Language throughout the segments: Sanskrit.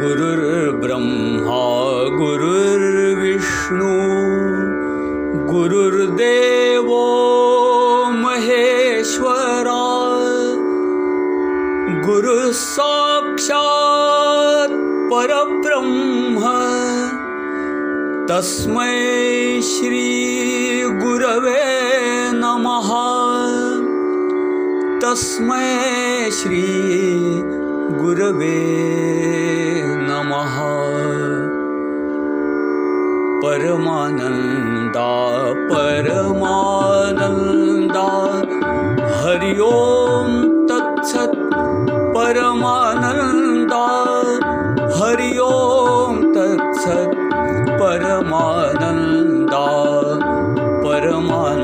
गुरुर्ब्रह्मा गुरुर्विष्णु गुरुर्देवो महेश्वरा गुरुसाक्षात् परब्रह्म तस्मै श्रीगुरवे नमः तस्मै श्री गुरवे नमः। परमानन्दा परमानन्दा। हरि ओं तत्सत् परमानन्दा। हरि ओं तत्सत् परमानन्दा। परमानन्दा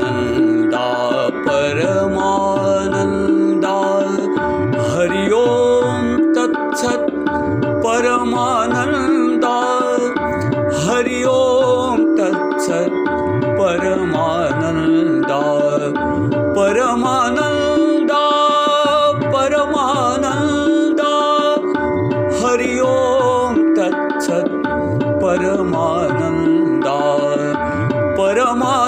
परमानन्दा परमानन्दा हरि ओं परमानन्दा परमानन्दा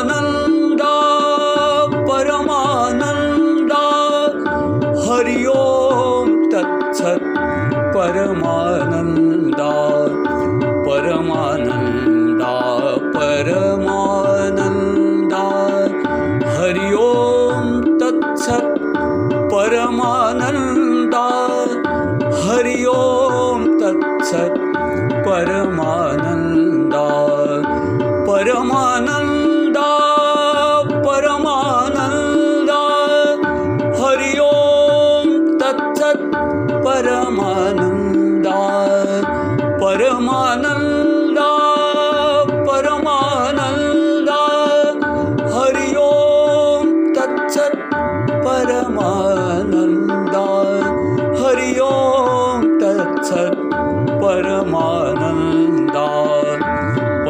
हरि ओं तत्सत् परमानन्दा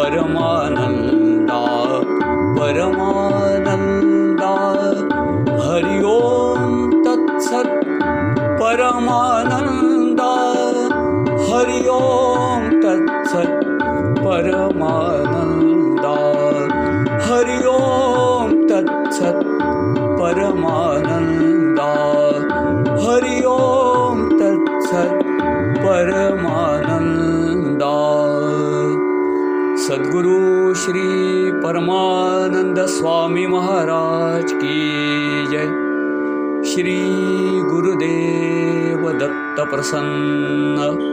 परमानन्दा परमानन्दा। हरि ओं तत्सत् परमानन्दा। हरि ओं तत्सत् परमानन्दा। हरि ओं तत्सत् परमानन्दा। हरि ओं तत्सत् परमानन्दा श्री परमानंद स्वामी महाराज की जय। श्री गुरुदेव दत्त प्रसन्न